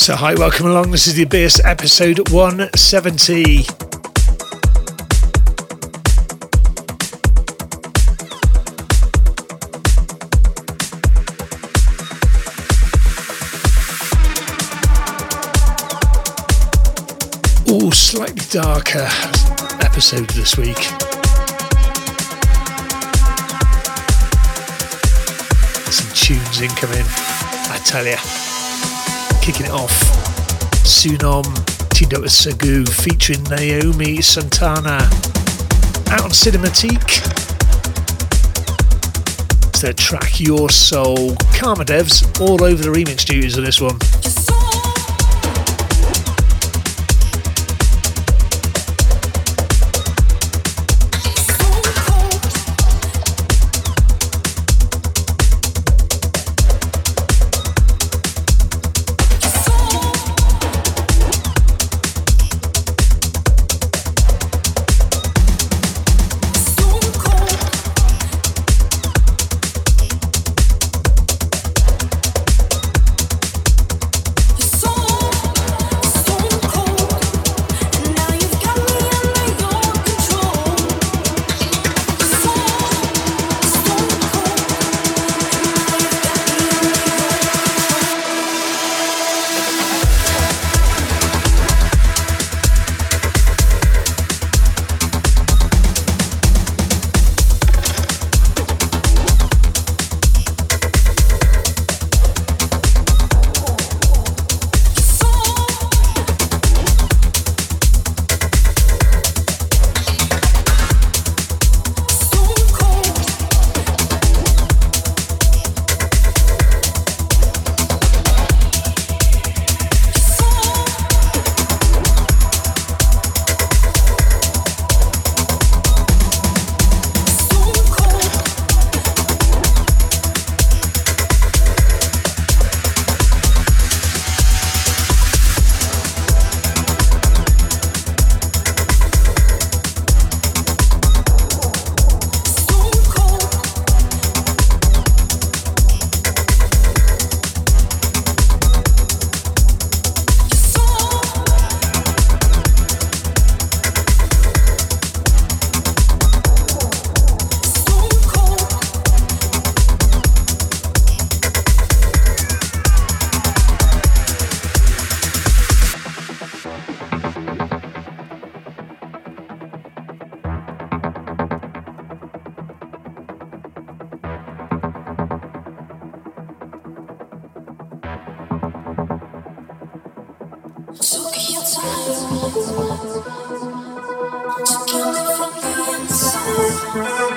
So, hi, welcome along. This is the Abyss episode 170. All slightly darker episode this week. Some tunes incoming, I tell you kicking it off. Sunom with Sagu featuring Naomi Santana out on Cinematique. It's their track Your Soul. Karma Devs all over the remix duties of this one. Took your time to from the inside.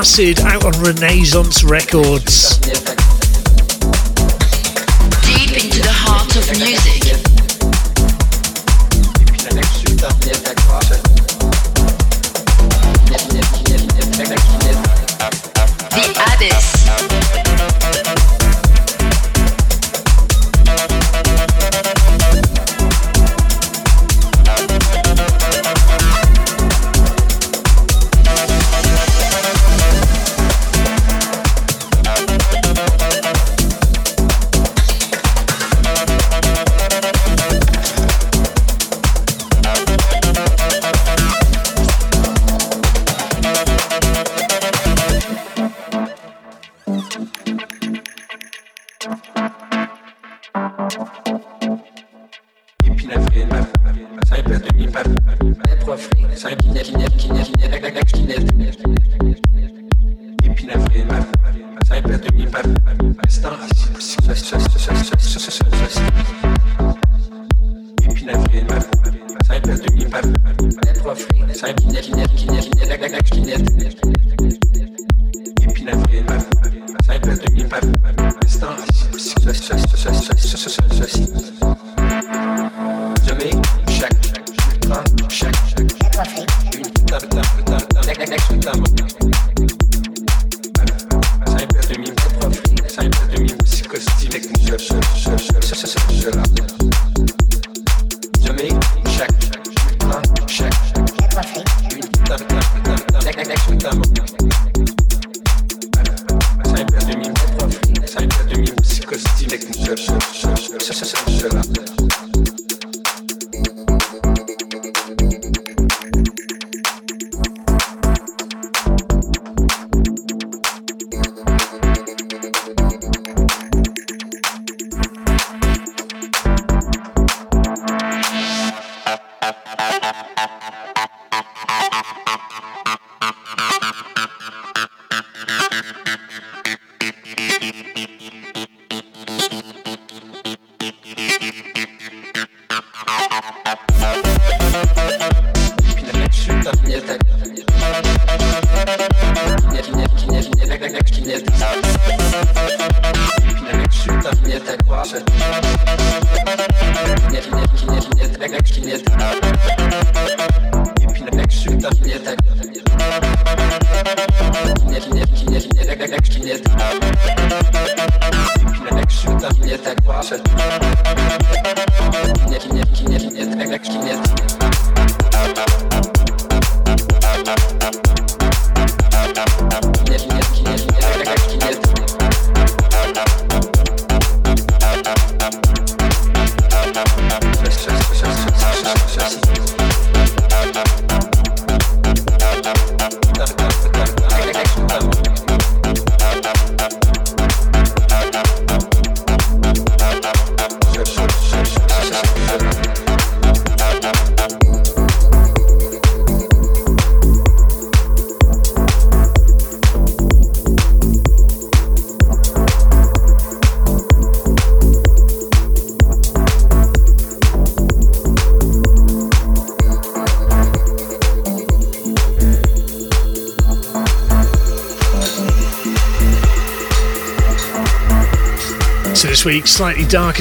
Acid, out on Renaissance Records.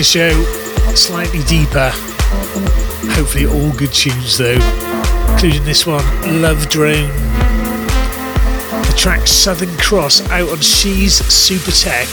Show, slightly deeper. Hopefully, all good tunes though, including this one, Love Drone. The track Southern Cross out on She's Super Tech.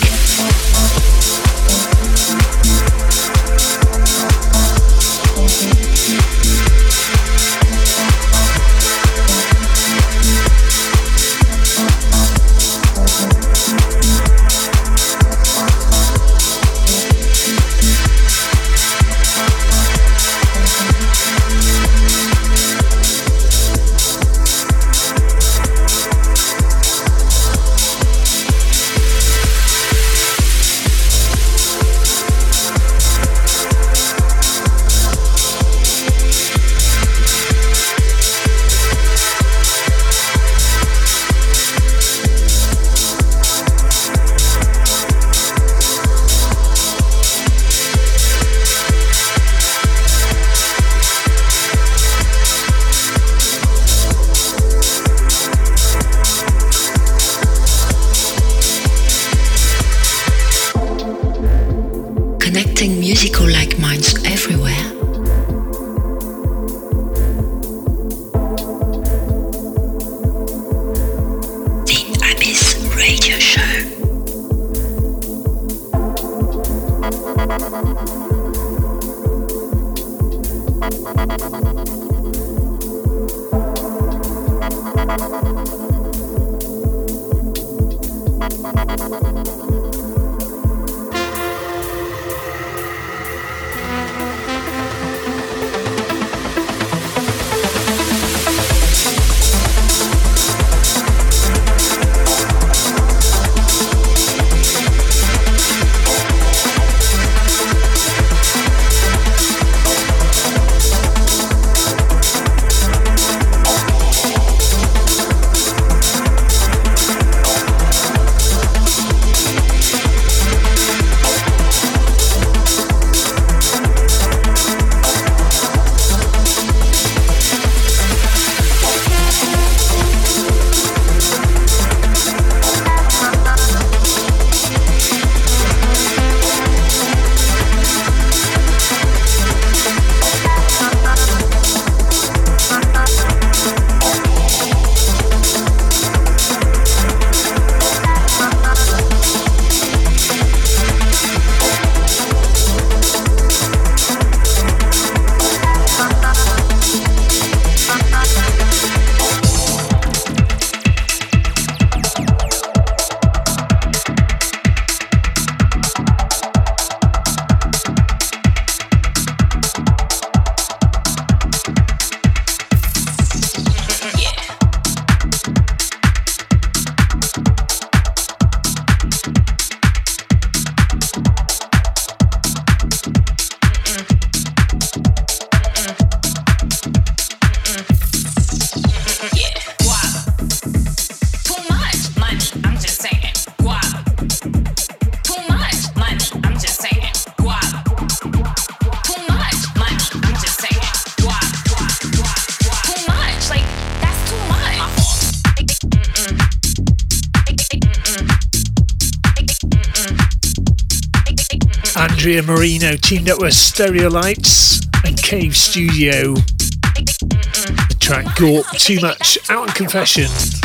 Andrea Marino teamed up with Stereolights and Cave Studio. The track Gorp Too Much Out on Confession.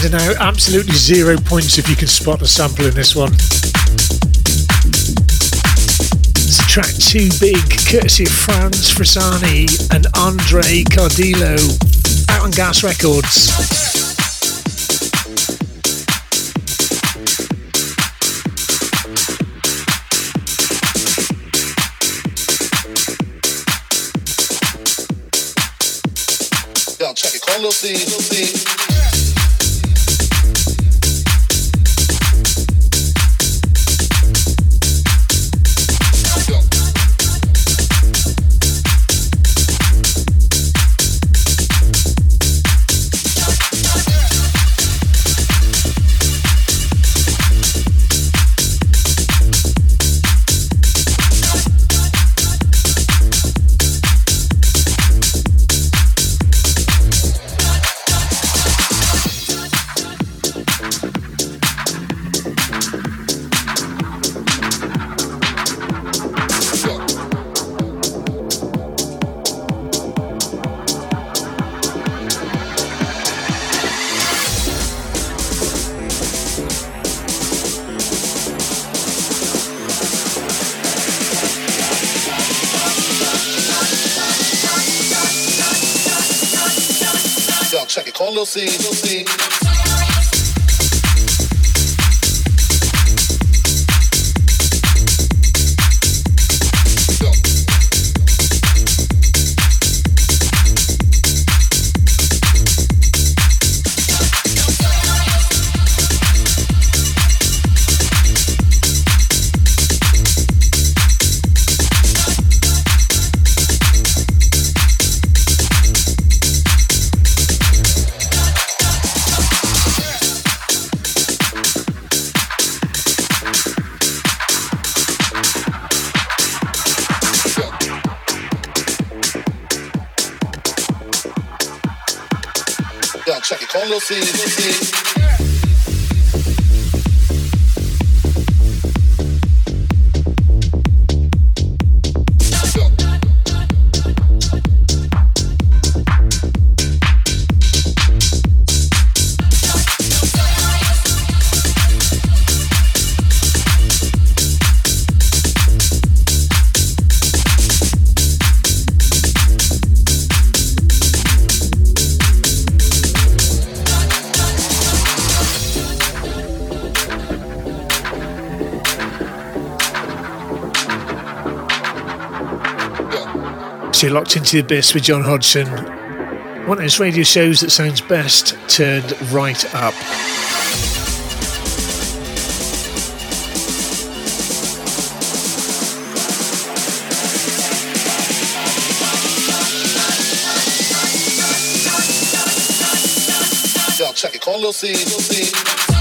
Handing out absolutely zero points if you can spot the sample in this one. It's a track too big, courtesy of Franz Frasani and Andre Cardillo, out on Gas Records. You're locked into the abyss with John Hodgson. One of those radio shows that sounds best turned right up. check it. Call Lil C.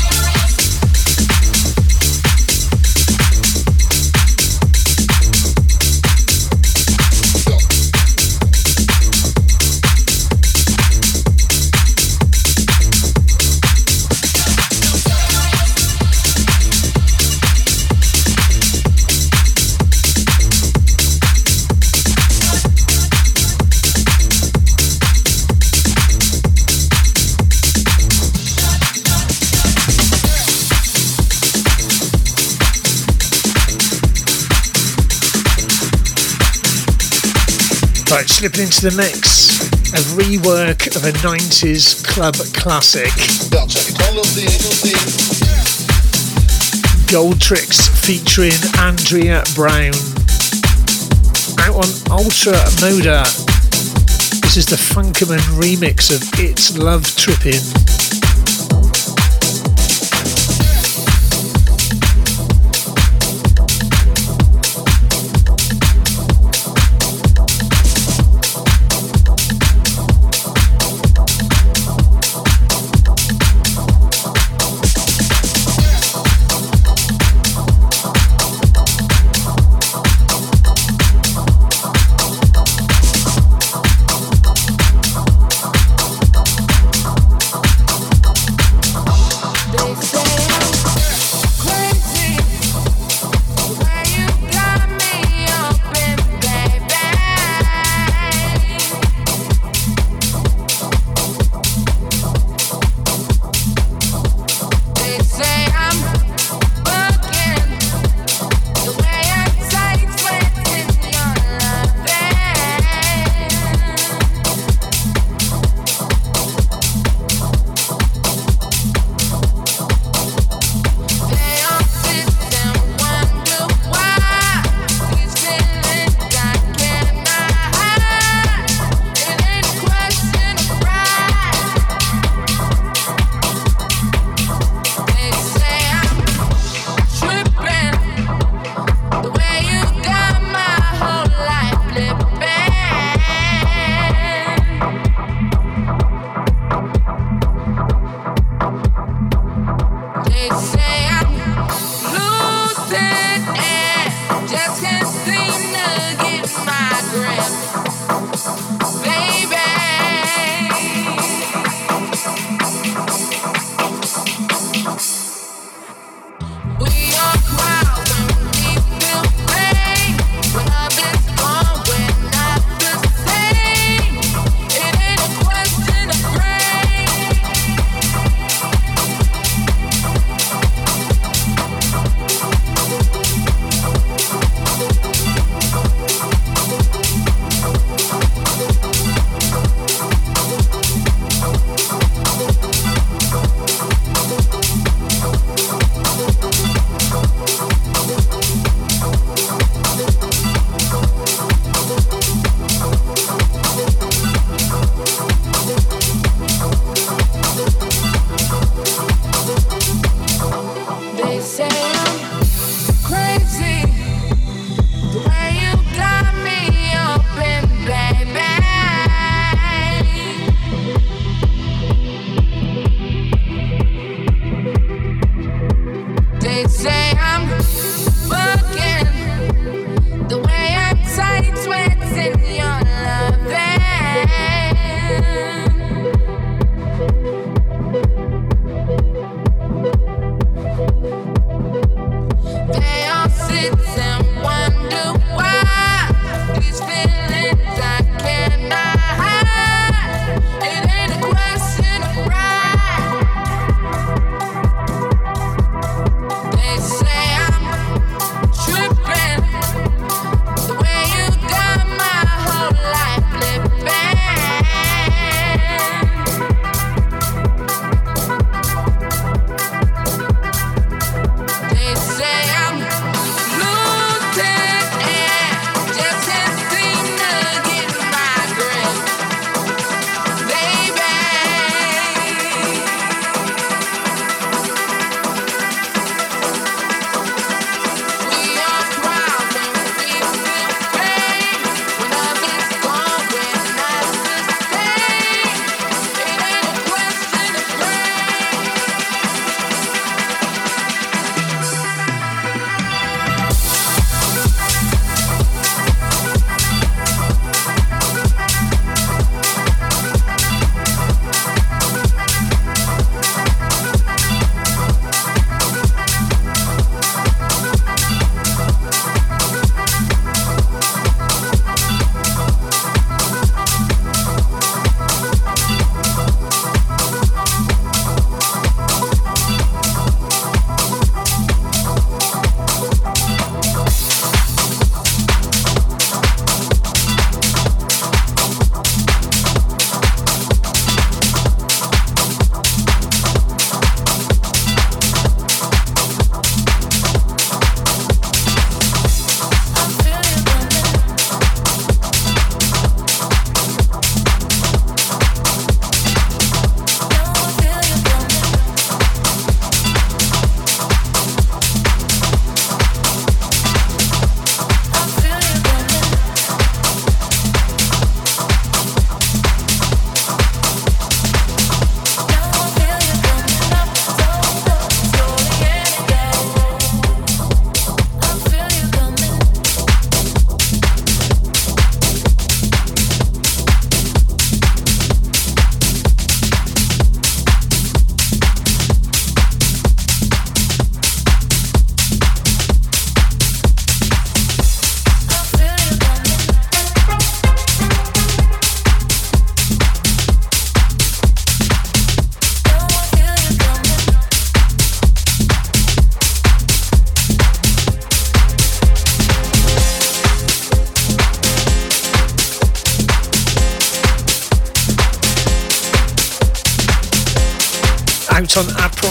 slipping into the mix. A rework of a 90s club classic. Goldtrix featuring Andrea Brown. Out on Ultra Moda. This is the Funkerman remix of It's Love Trippin'.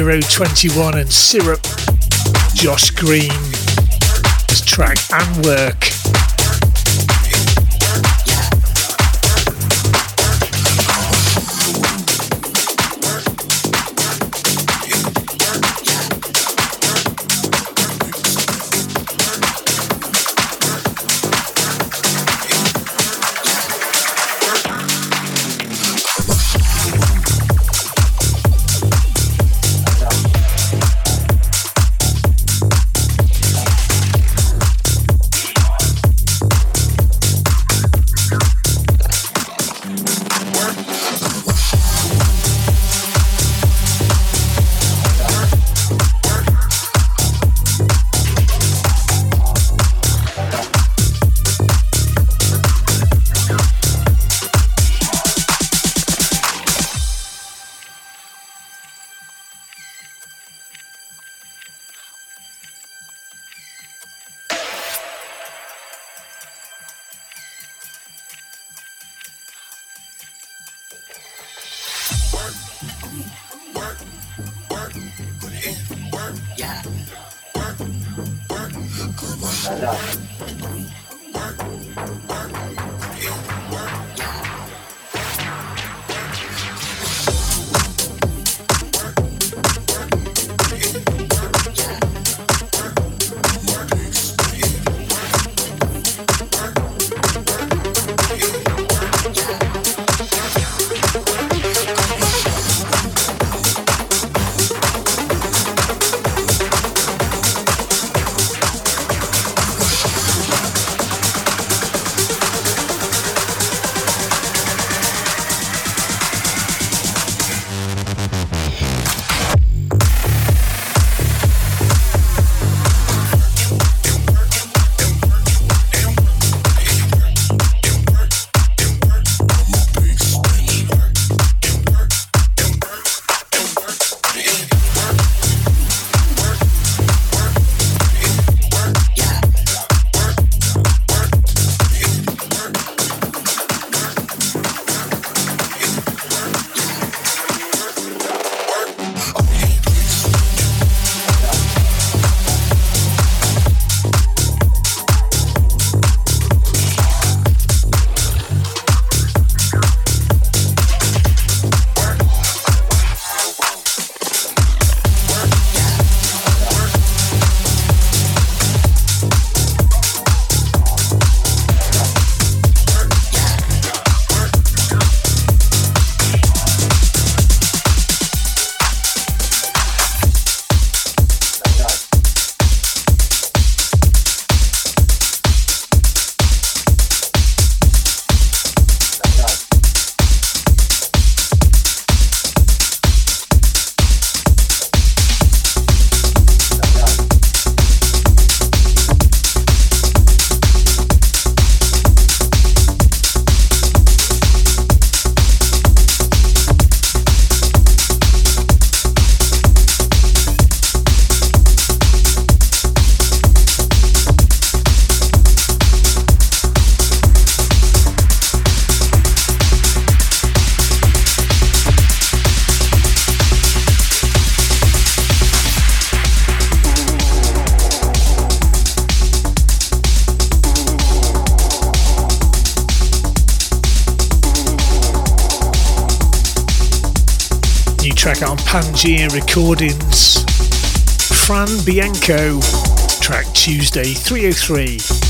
021 and Syrup, Josh Green, his track and work. Pangea Recordings. Fran Bianco, track Tuesday 303.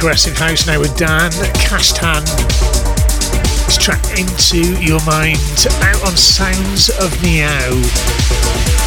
Progressive house now with Dan Cashtan. It's track into your mind out on Sounds of Meow.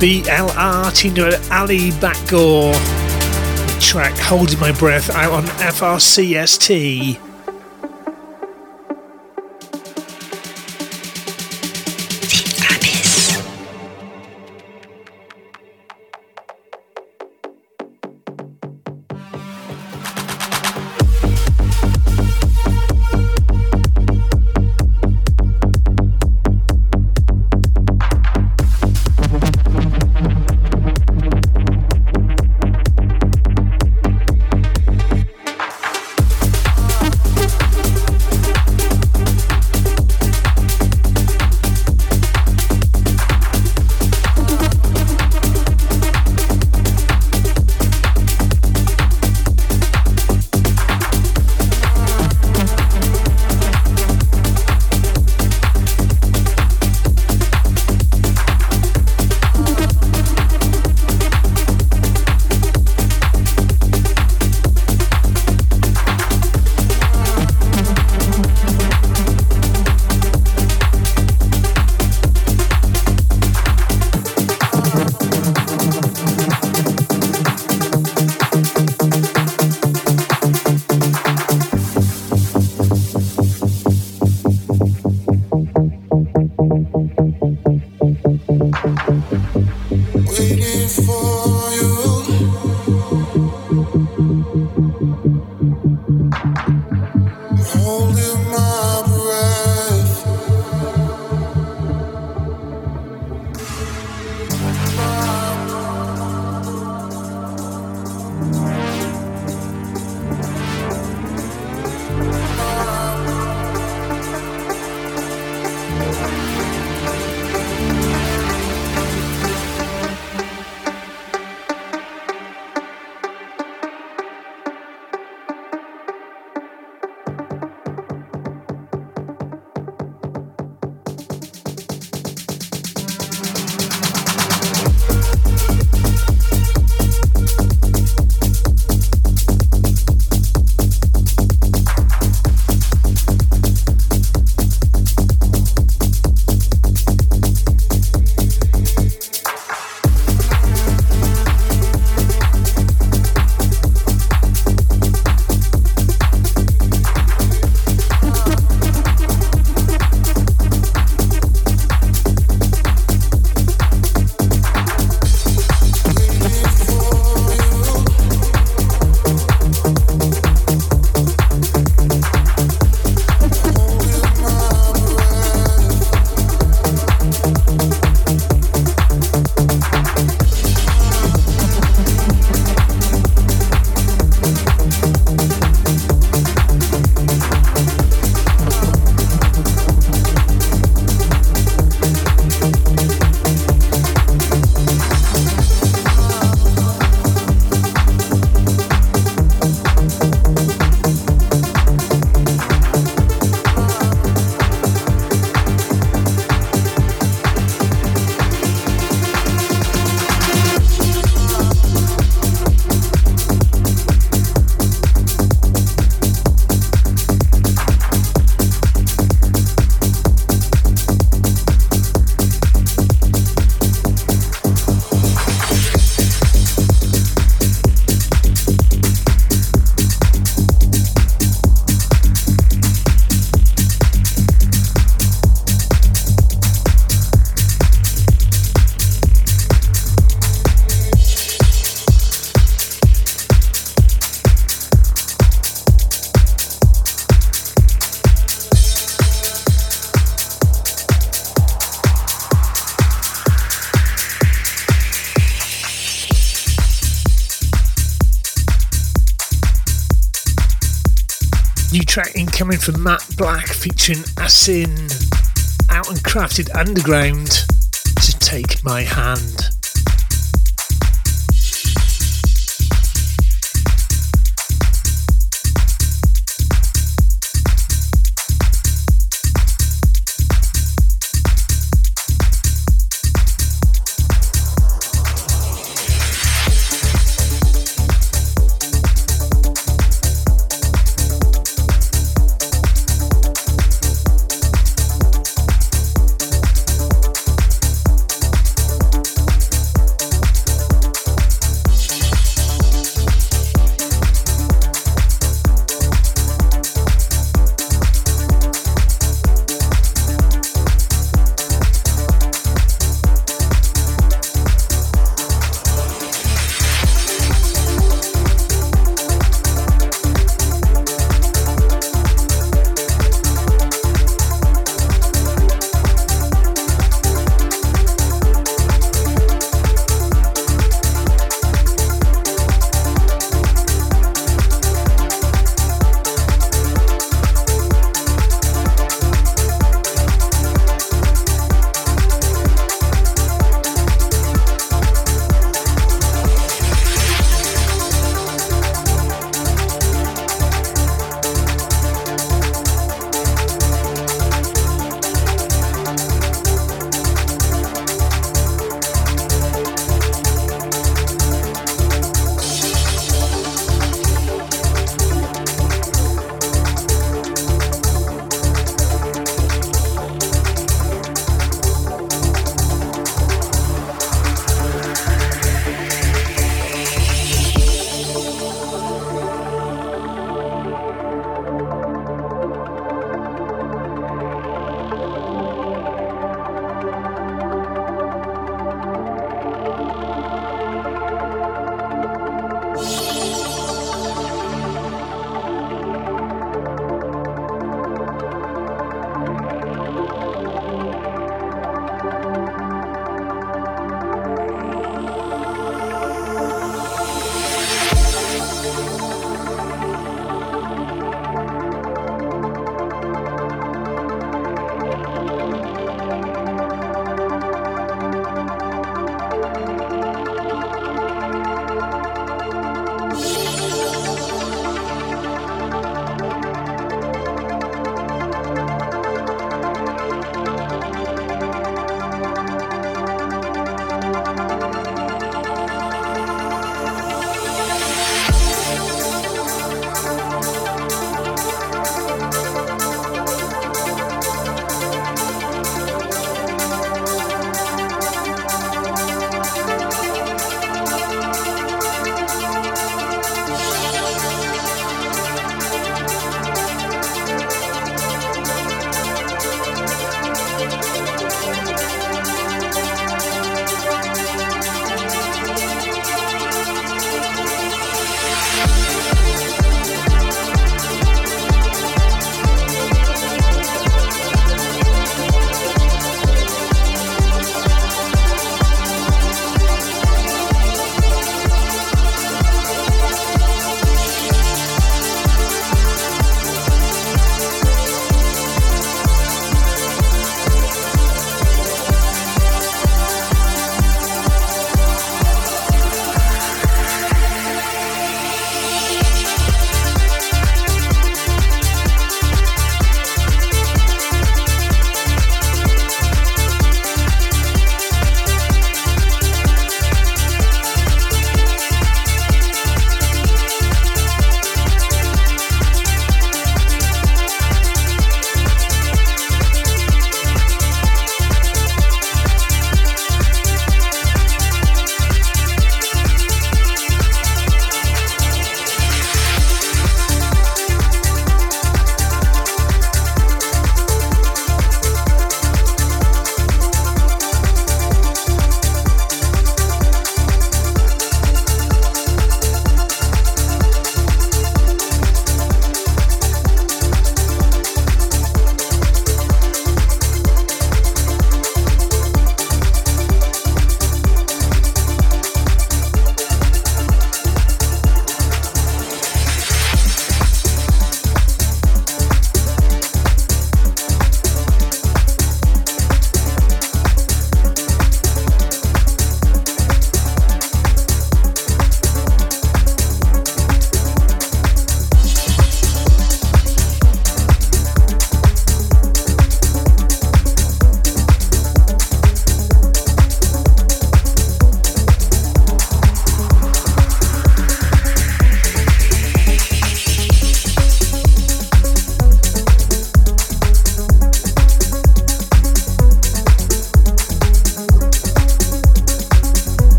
BLR Tino Ali Backgore. Track Holding My Breath out on FRCST. Incoming from Matt Black featuring Asin out and crafted underground to take my hand.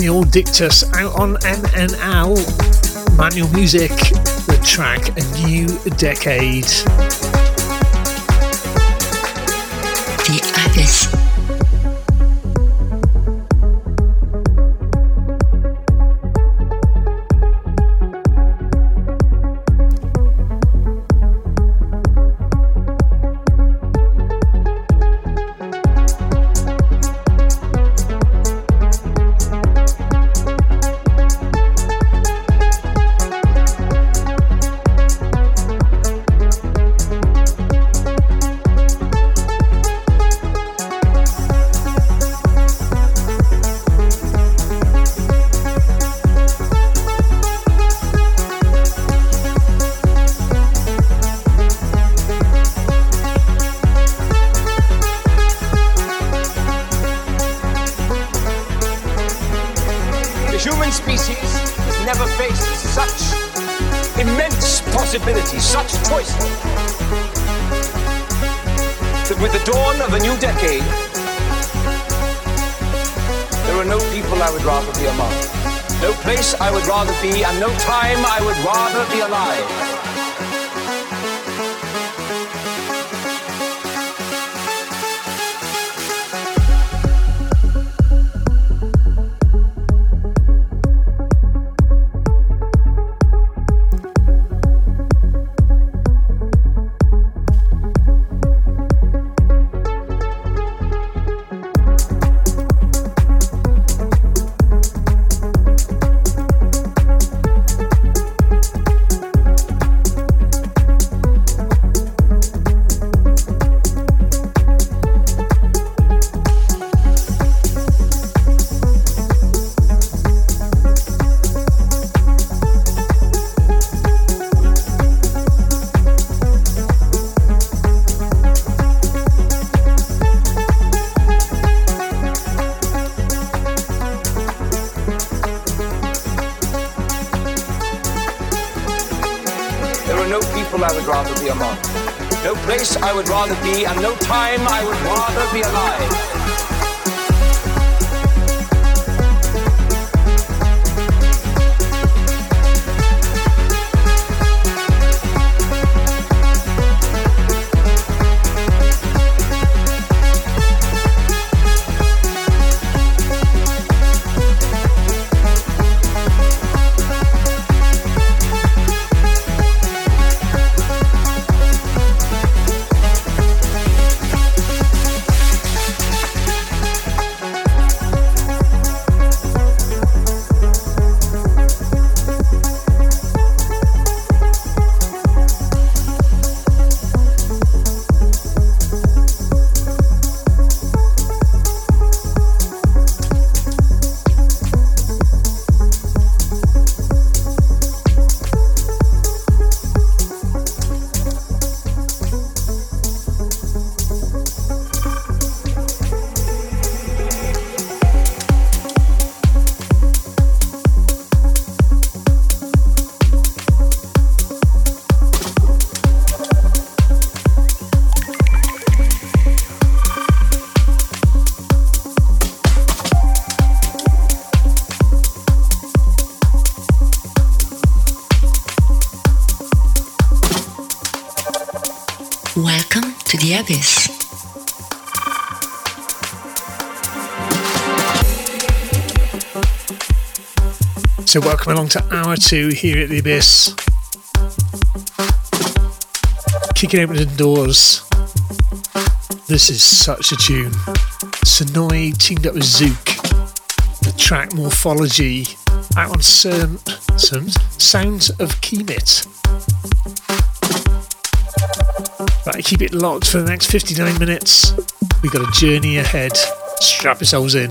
Samuel Dictus out on MNL. Manual Music, the track A New Decade. The Abyss. So, welcome along to hour two here at the Abyss. Kicking open the doors. This is such a tune. Sonoy teamed up with Zook. The track Morphology out on some, some Sounds of Khemit. Right, keep it locked for the next 59 minutes. We've got a journey ahead. Strap yourselves in.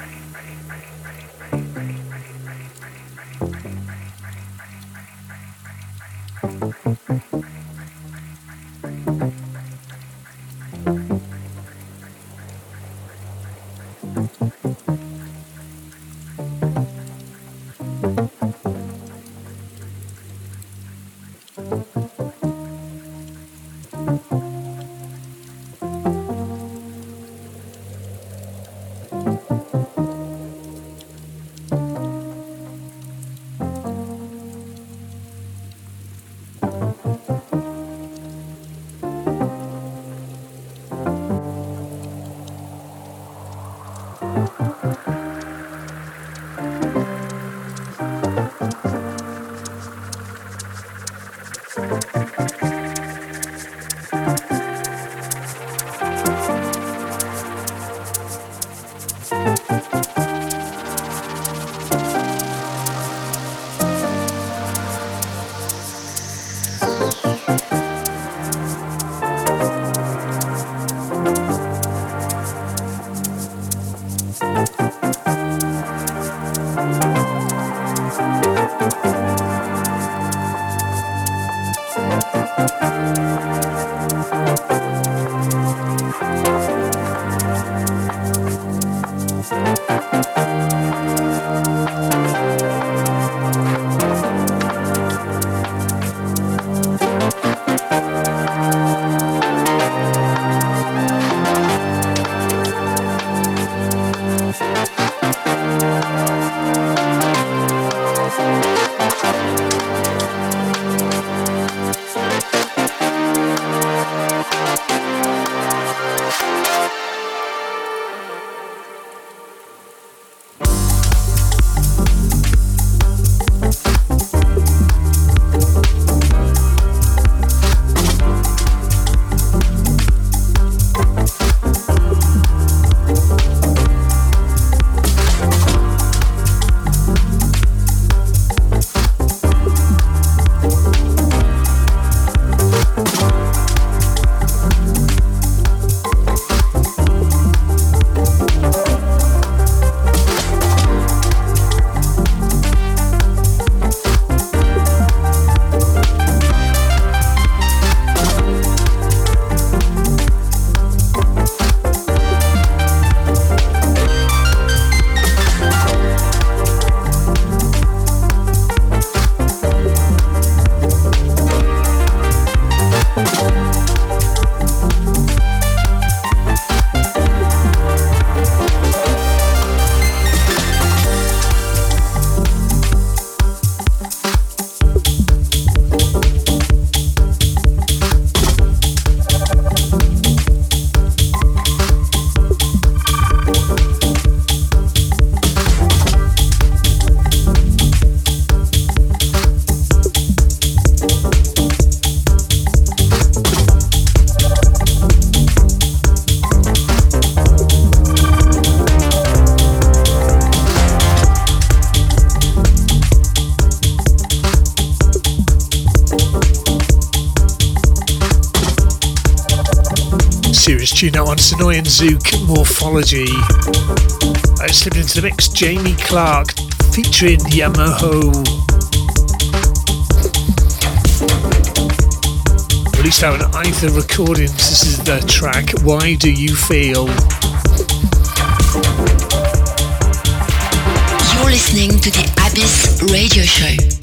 Tune out on Sonoyan Zook Morphology. Uh, I slipped into the mix Jamie Clark featuring Yamaho. Released out on Either Recordings. This is the track Why Do You Feel? You're listening to the Abyss Radio Show.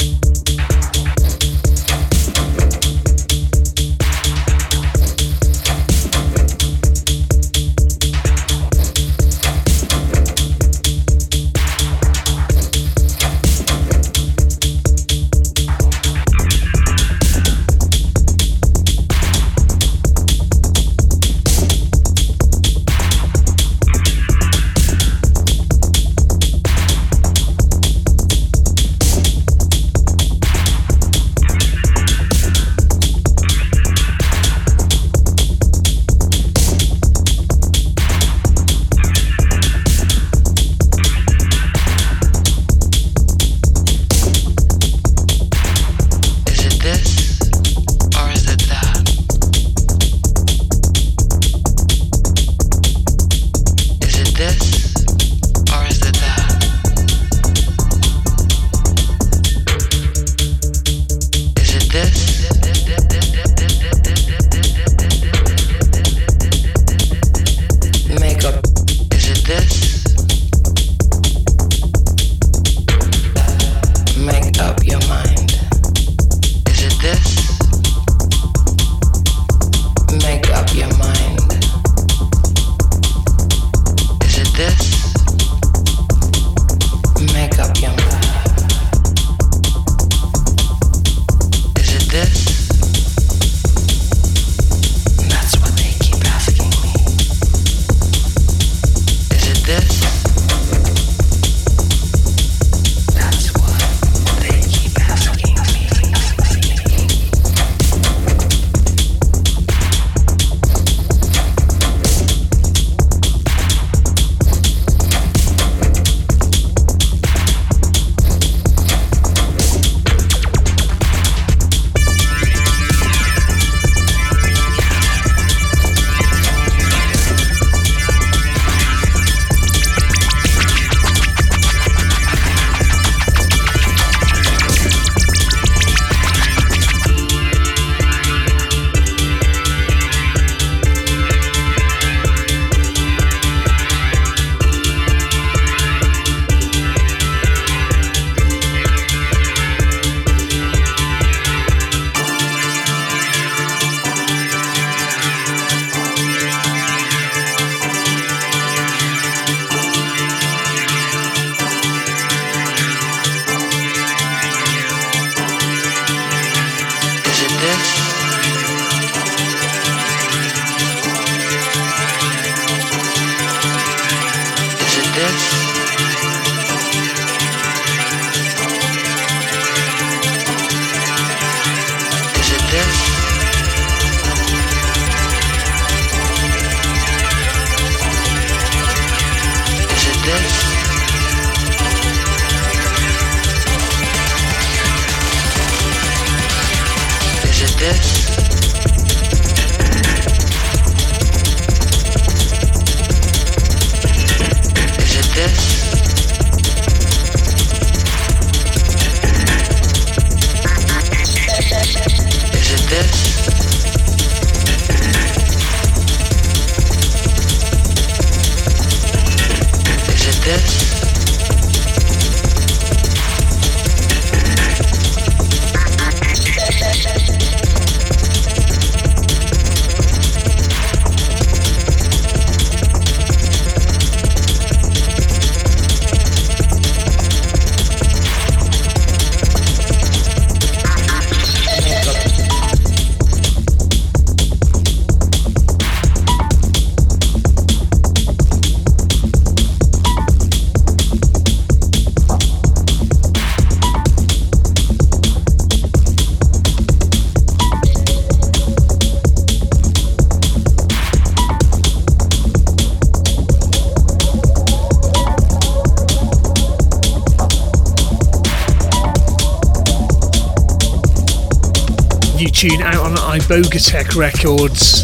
Ibogatech Records.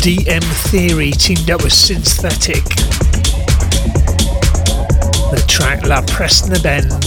DM Theory teamed up with Synthetic. The track La Preston Ben.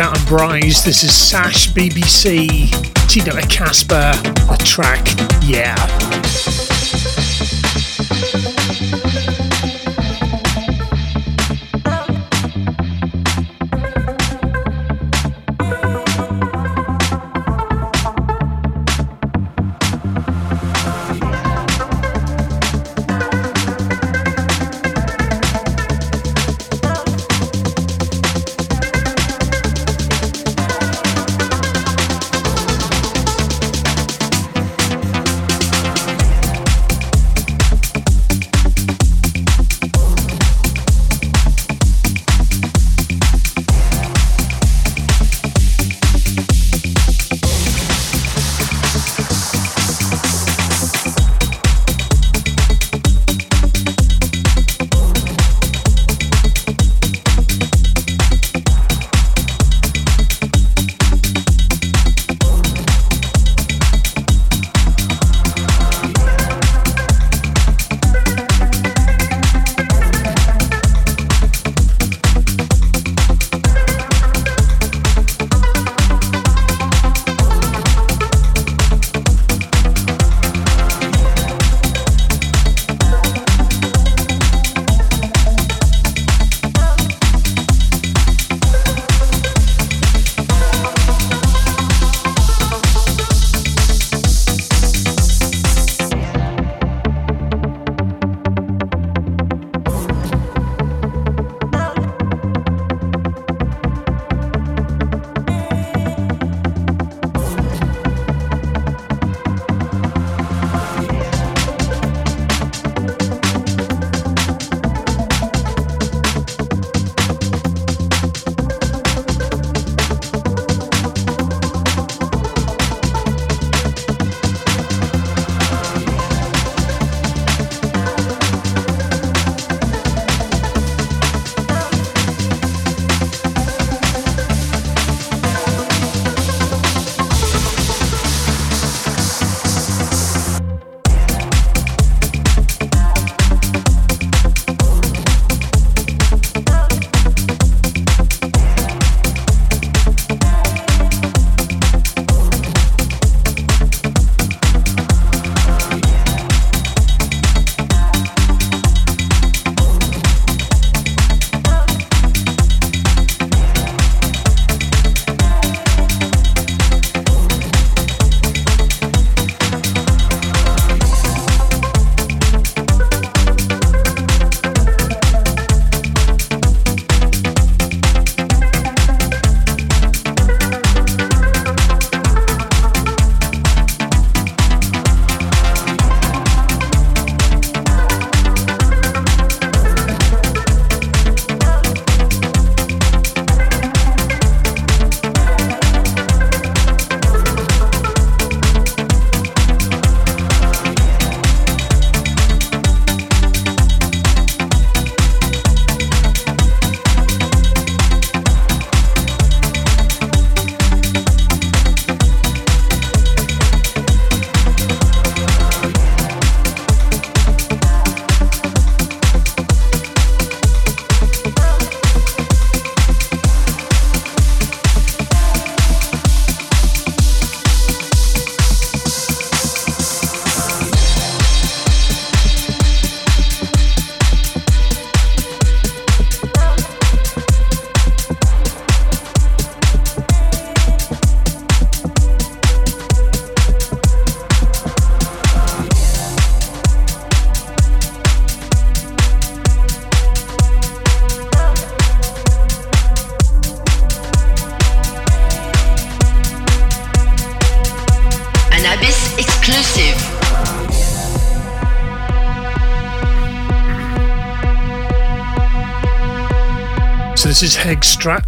Out on Bryce. This is Sash BBC, Tino and Casper, the track, yeah.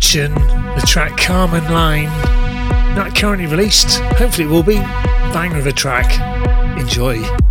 Hegstraction, the track Carmen Line. Not currently released. Hopefully it will be. Banger of a track. Enjoy.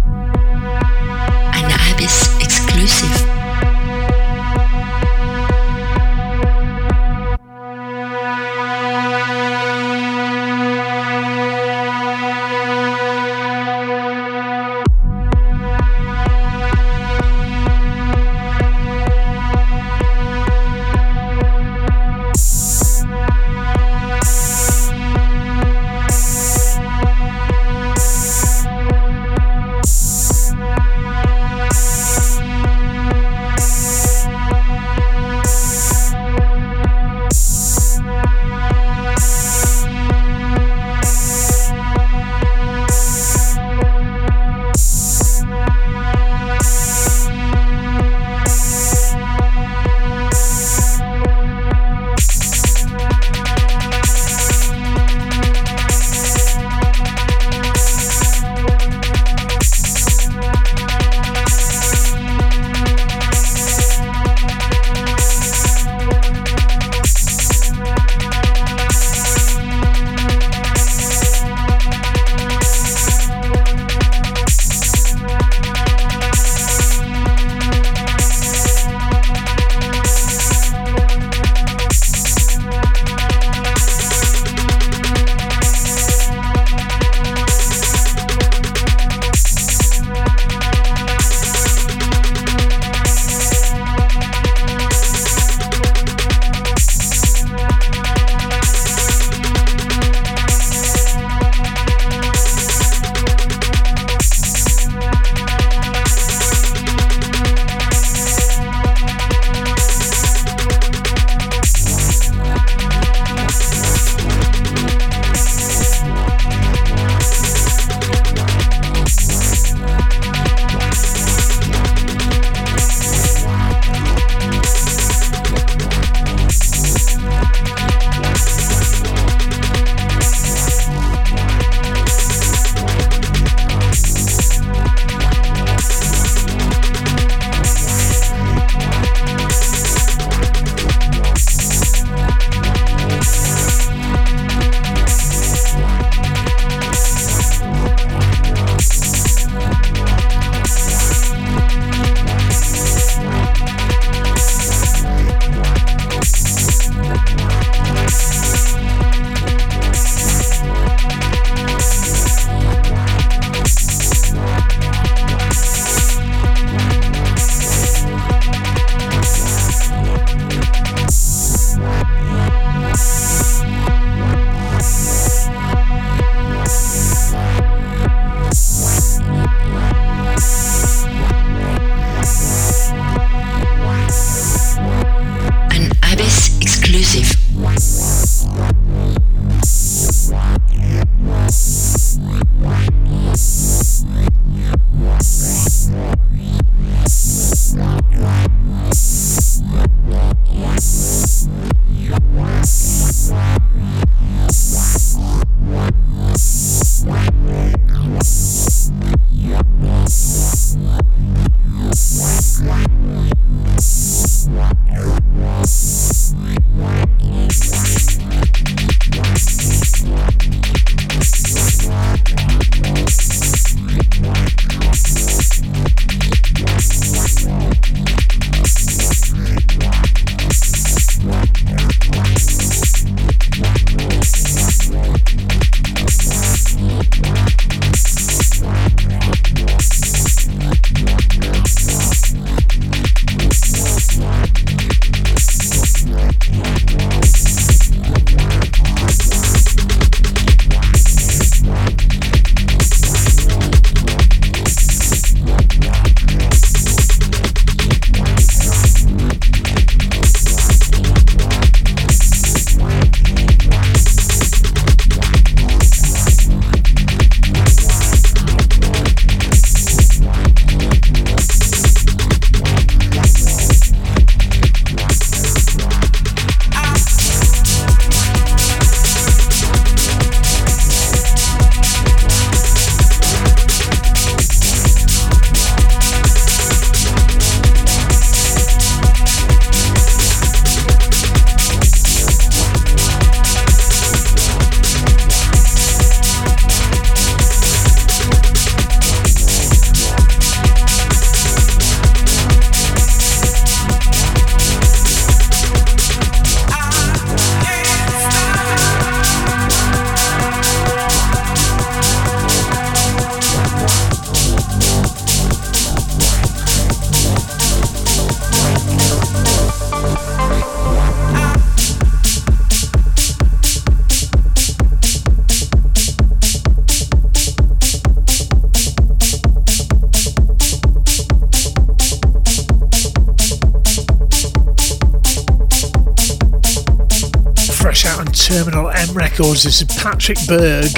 Records. This is Patrick Berg.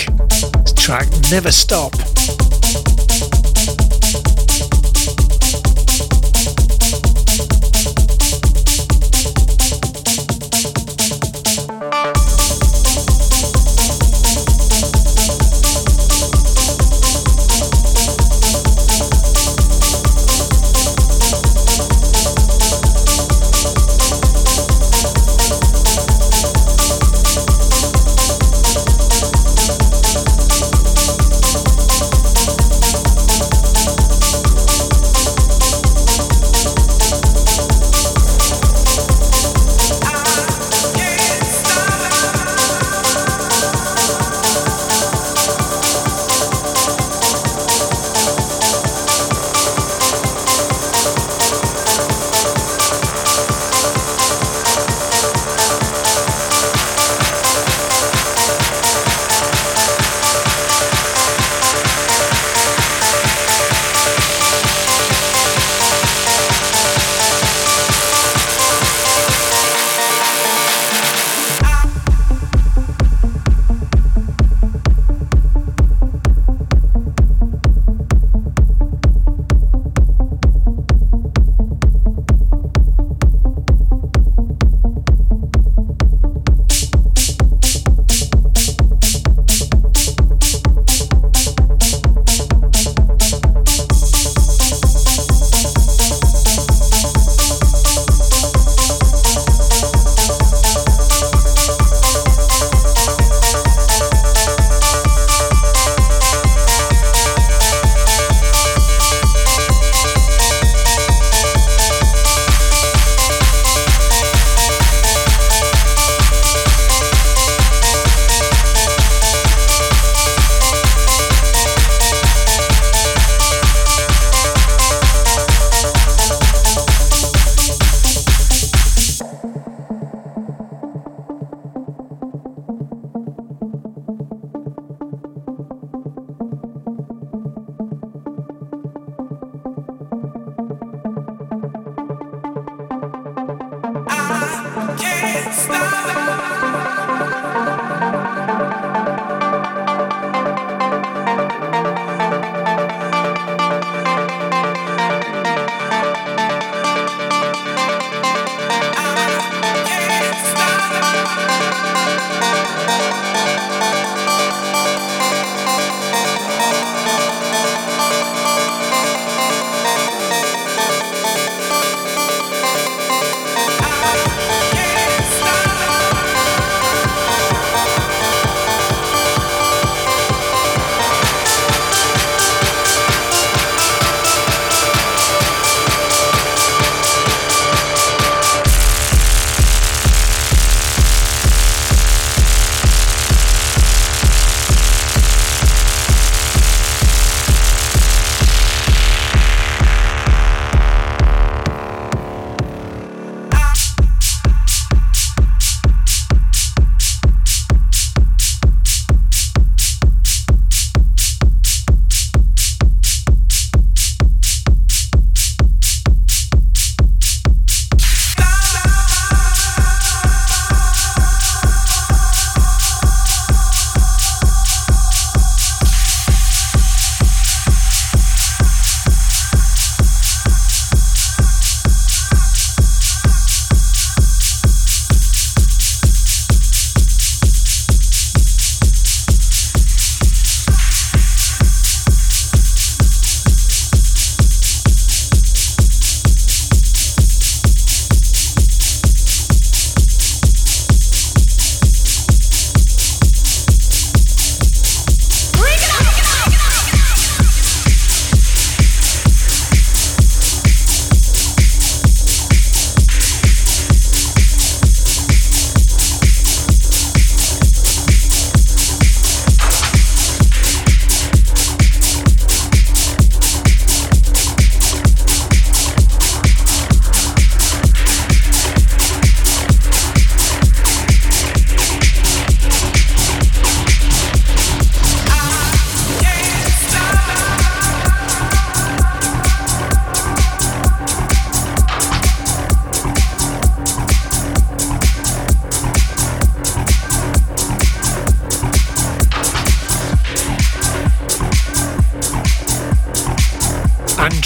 Track Never Stop.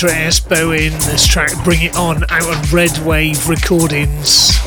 Andreas Bowen. This track, Bring It On, out on Red Wave Recordings.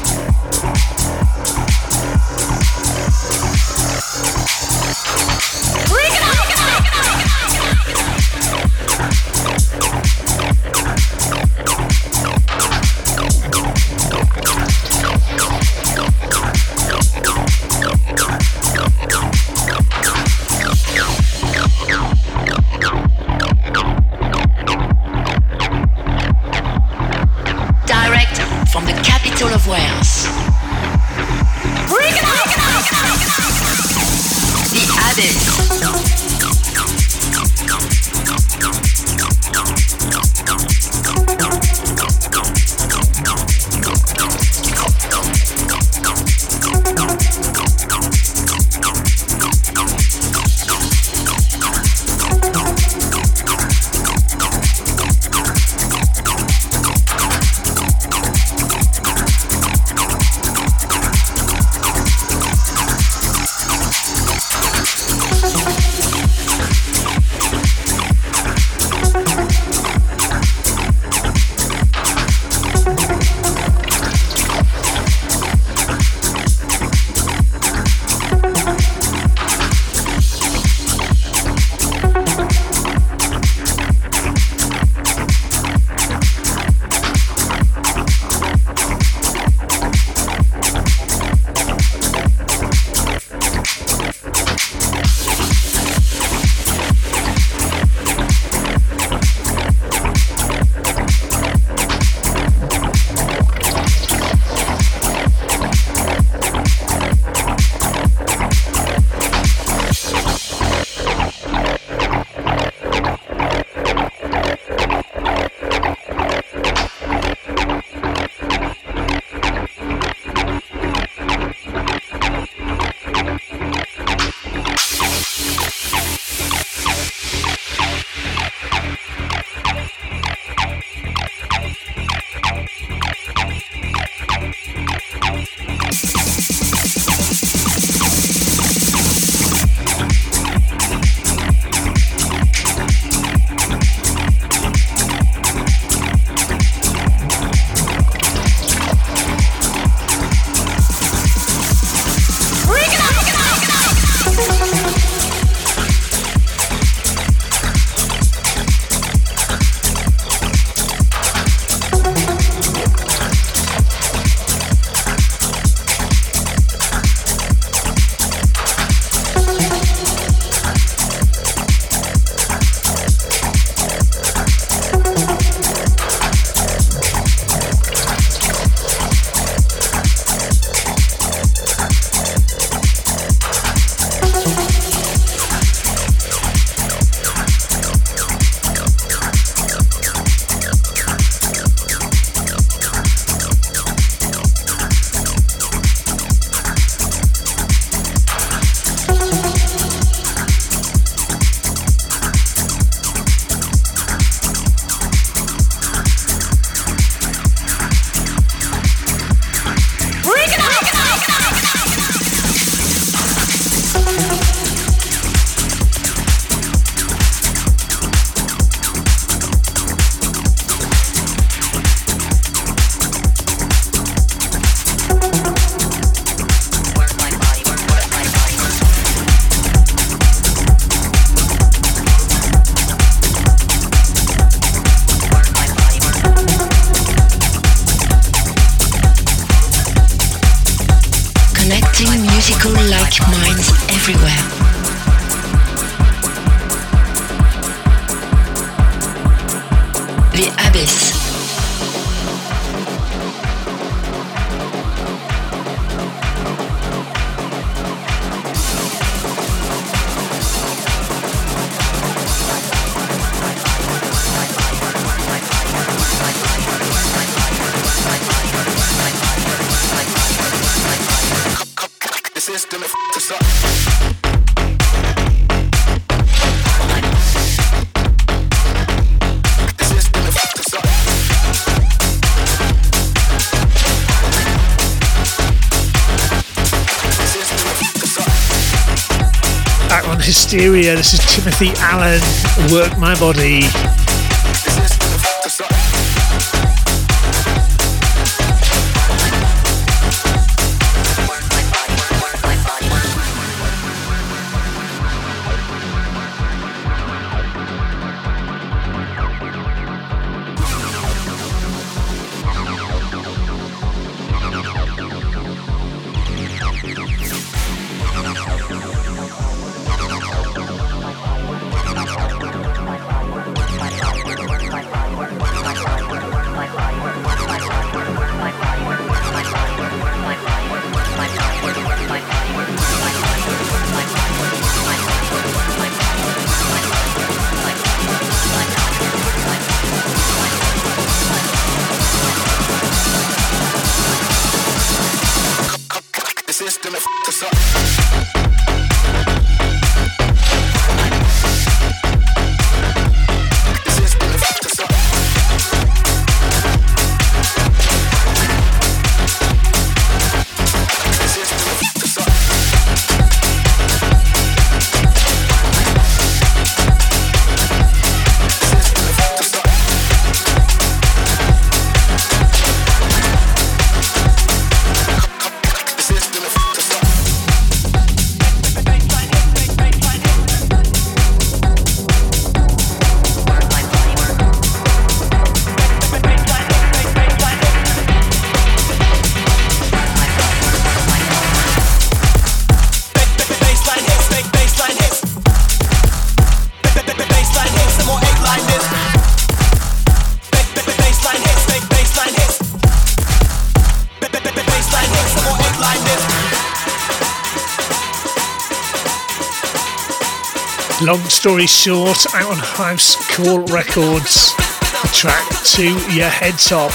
This is Timothy Allen, Work My Body. Story short, out on House Call Records, the track to your head top.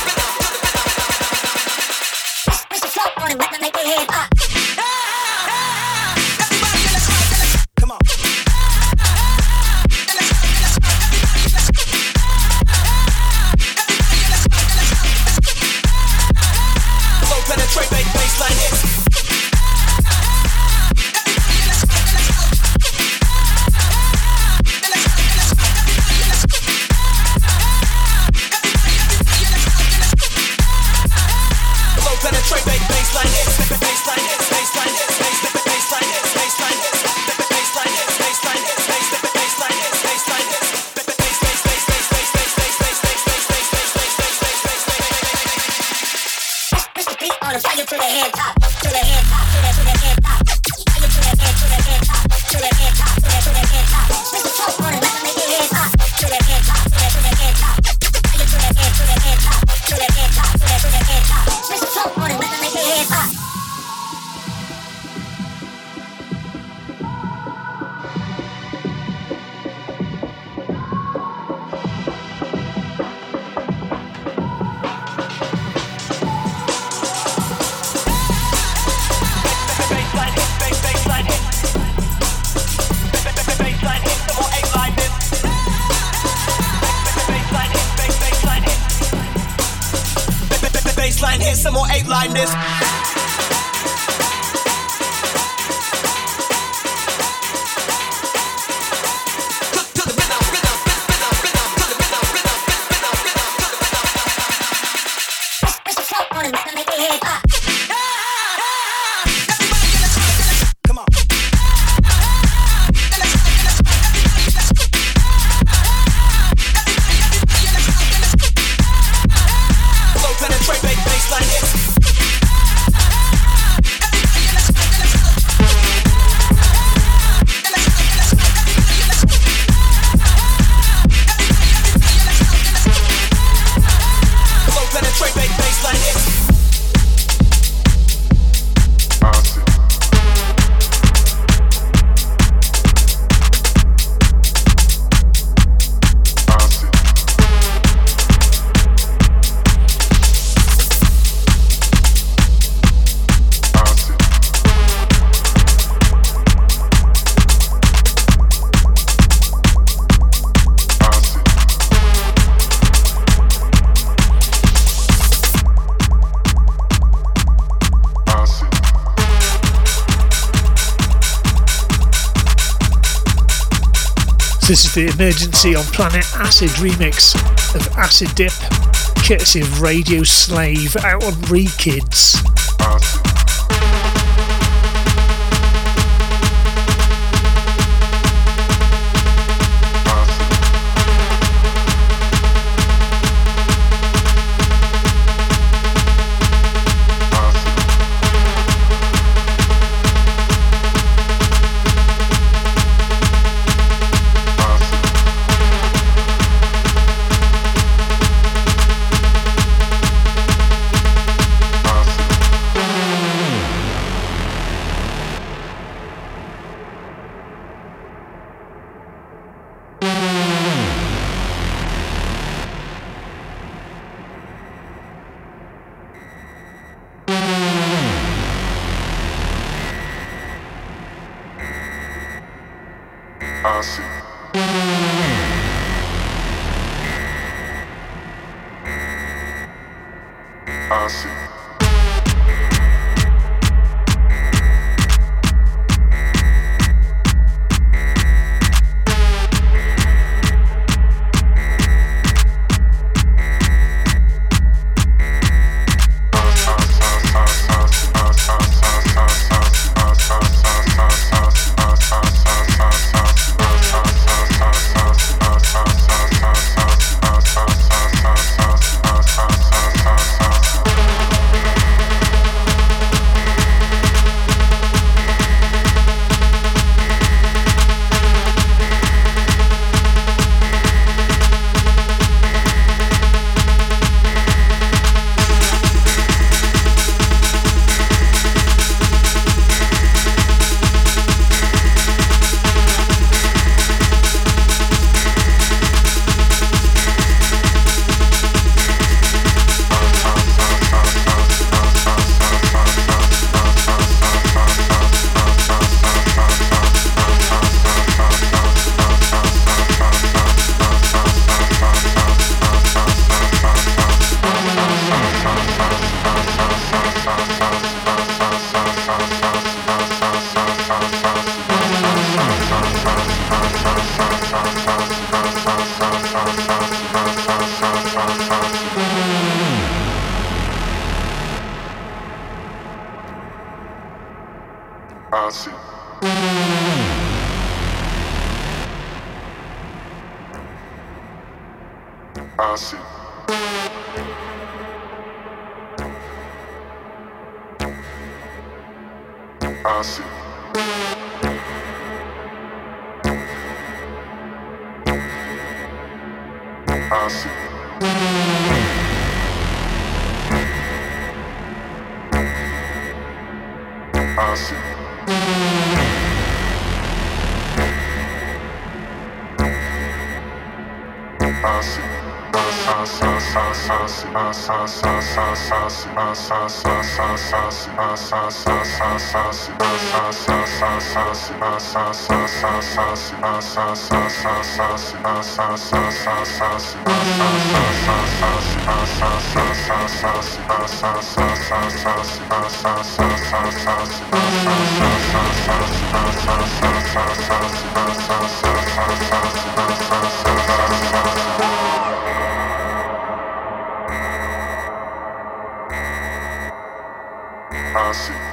This is the Emergency on Planet Acid remix of Acid Dip, courtesy of Radio Slave out on Rekids. classic.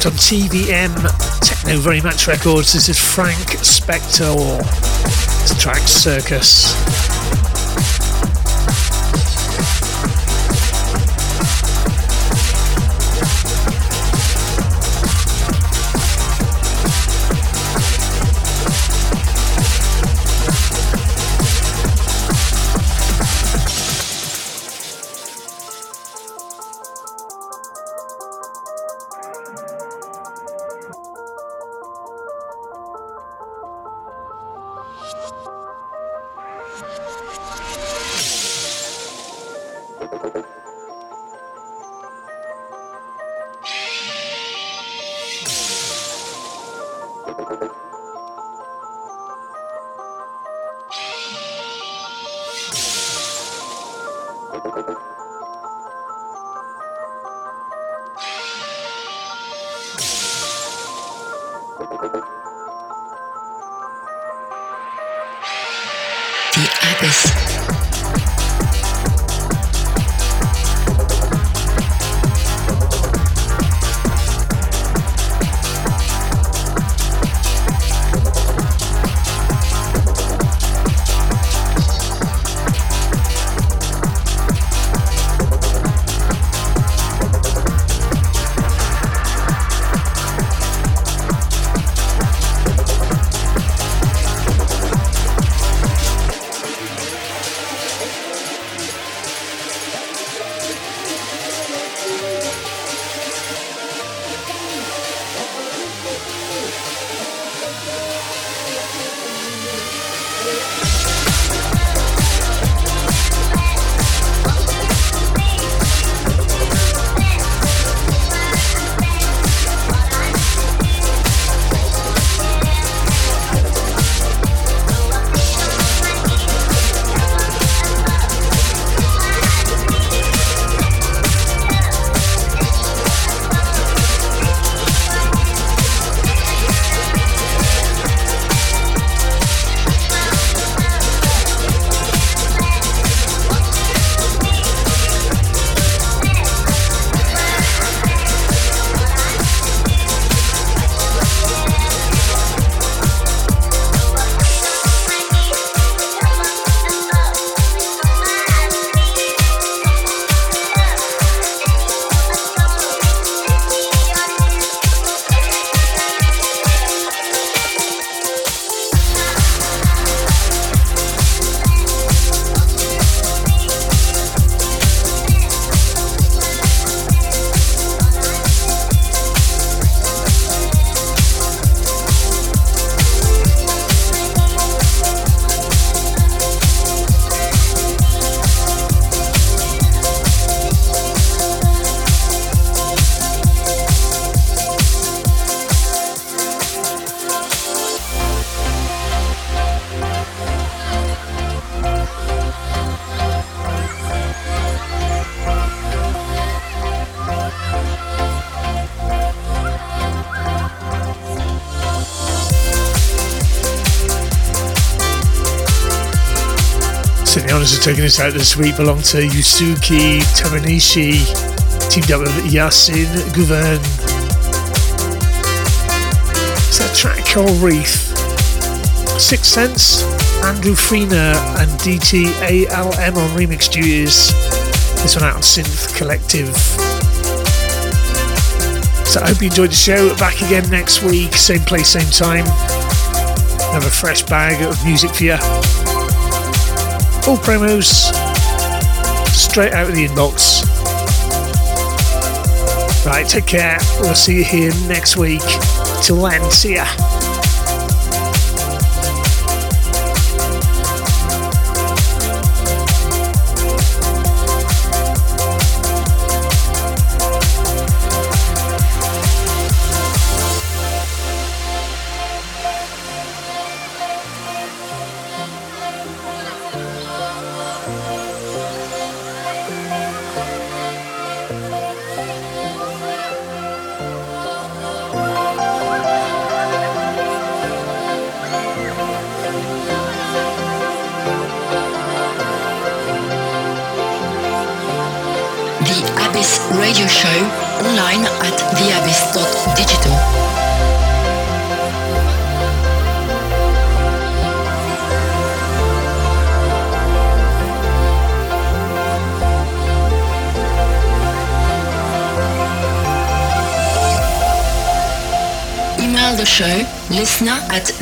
Out on TVM Techno Very Much Records. This is Frank Spector. It's a track Circus. Taking us out this week belong to Yusuke Teranishi, teamed up with Yasin Guvern. It's a track called Wreath. Six Sense, Andrew Freena, and DTALM on remix duties. This one out on Synth Collective. So I hope you enjoyed the show. Back again next week, same place, same time. Have a fresh bag of music for you. All promos straight out of the inbox. Right, take care. We'll see you here next week. Till then, see ya.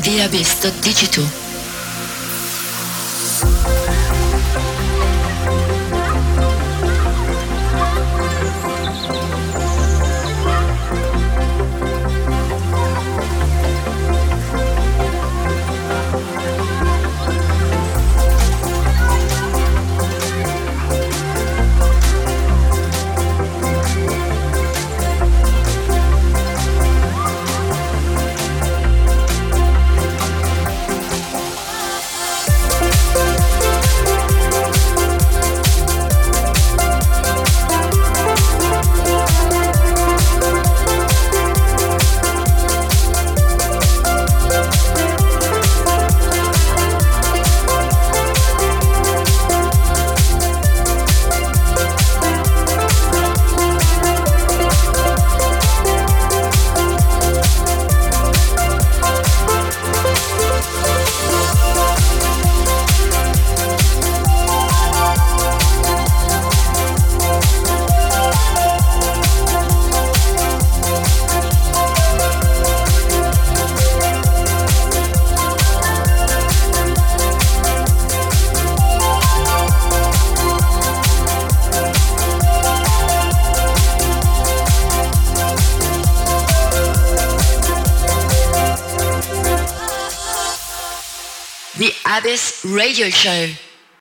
At theabyss.digital. Radio Show.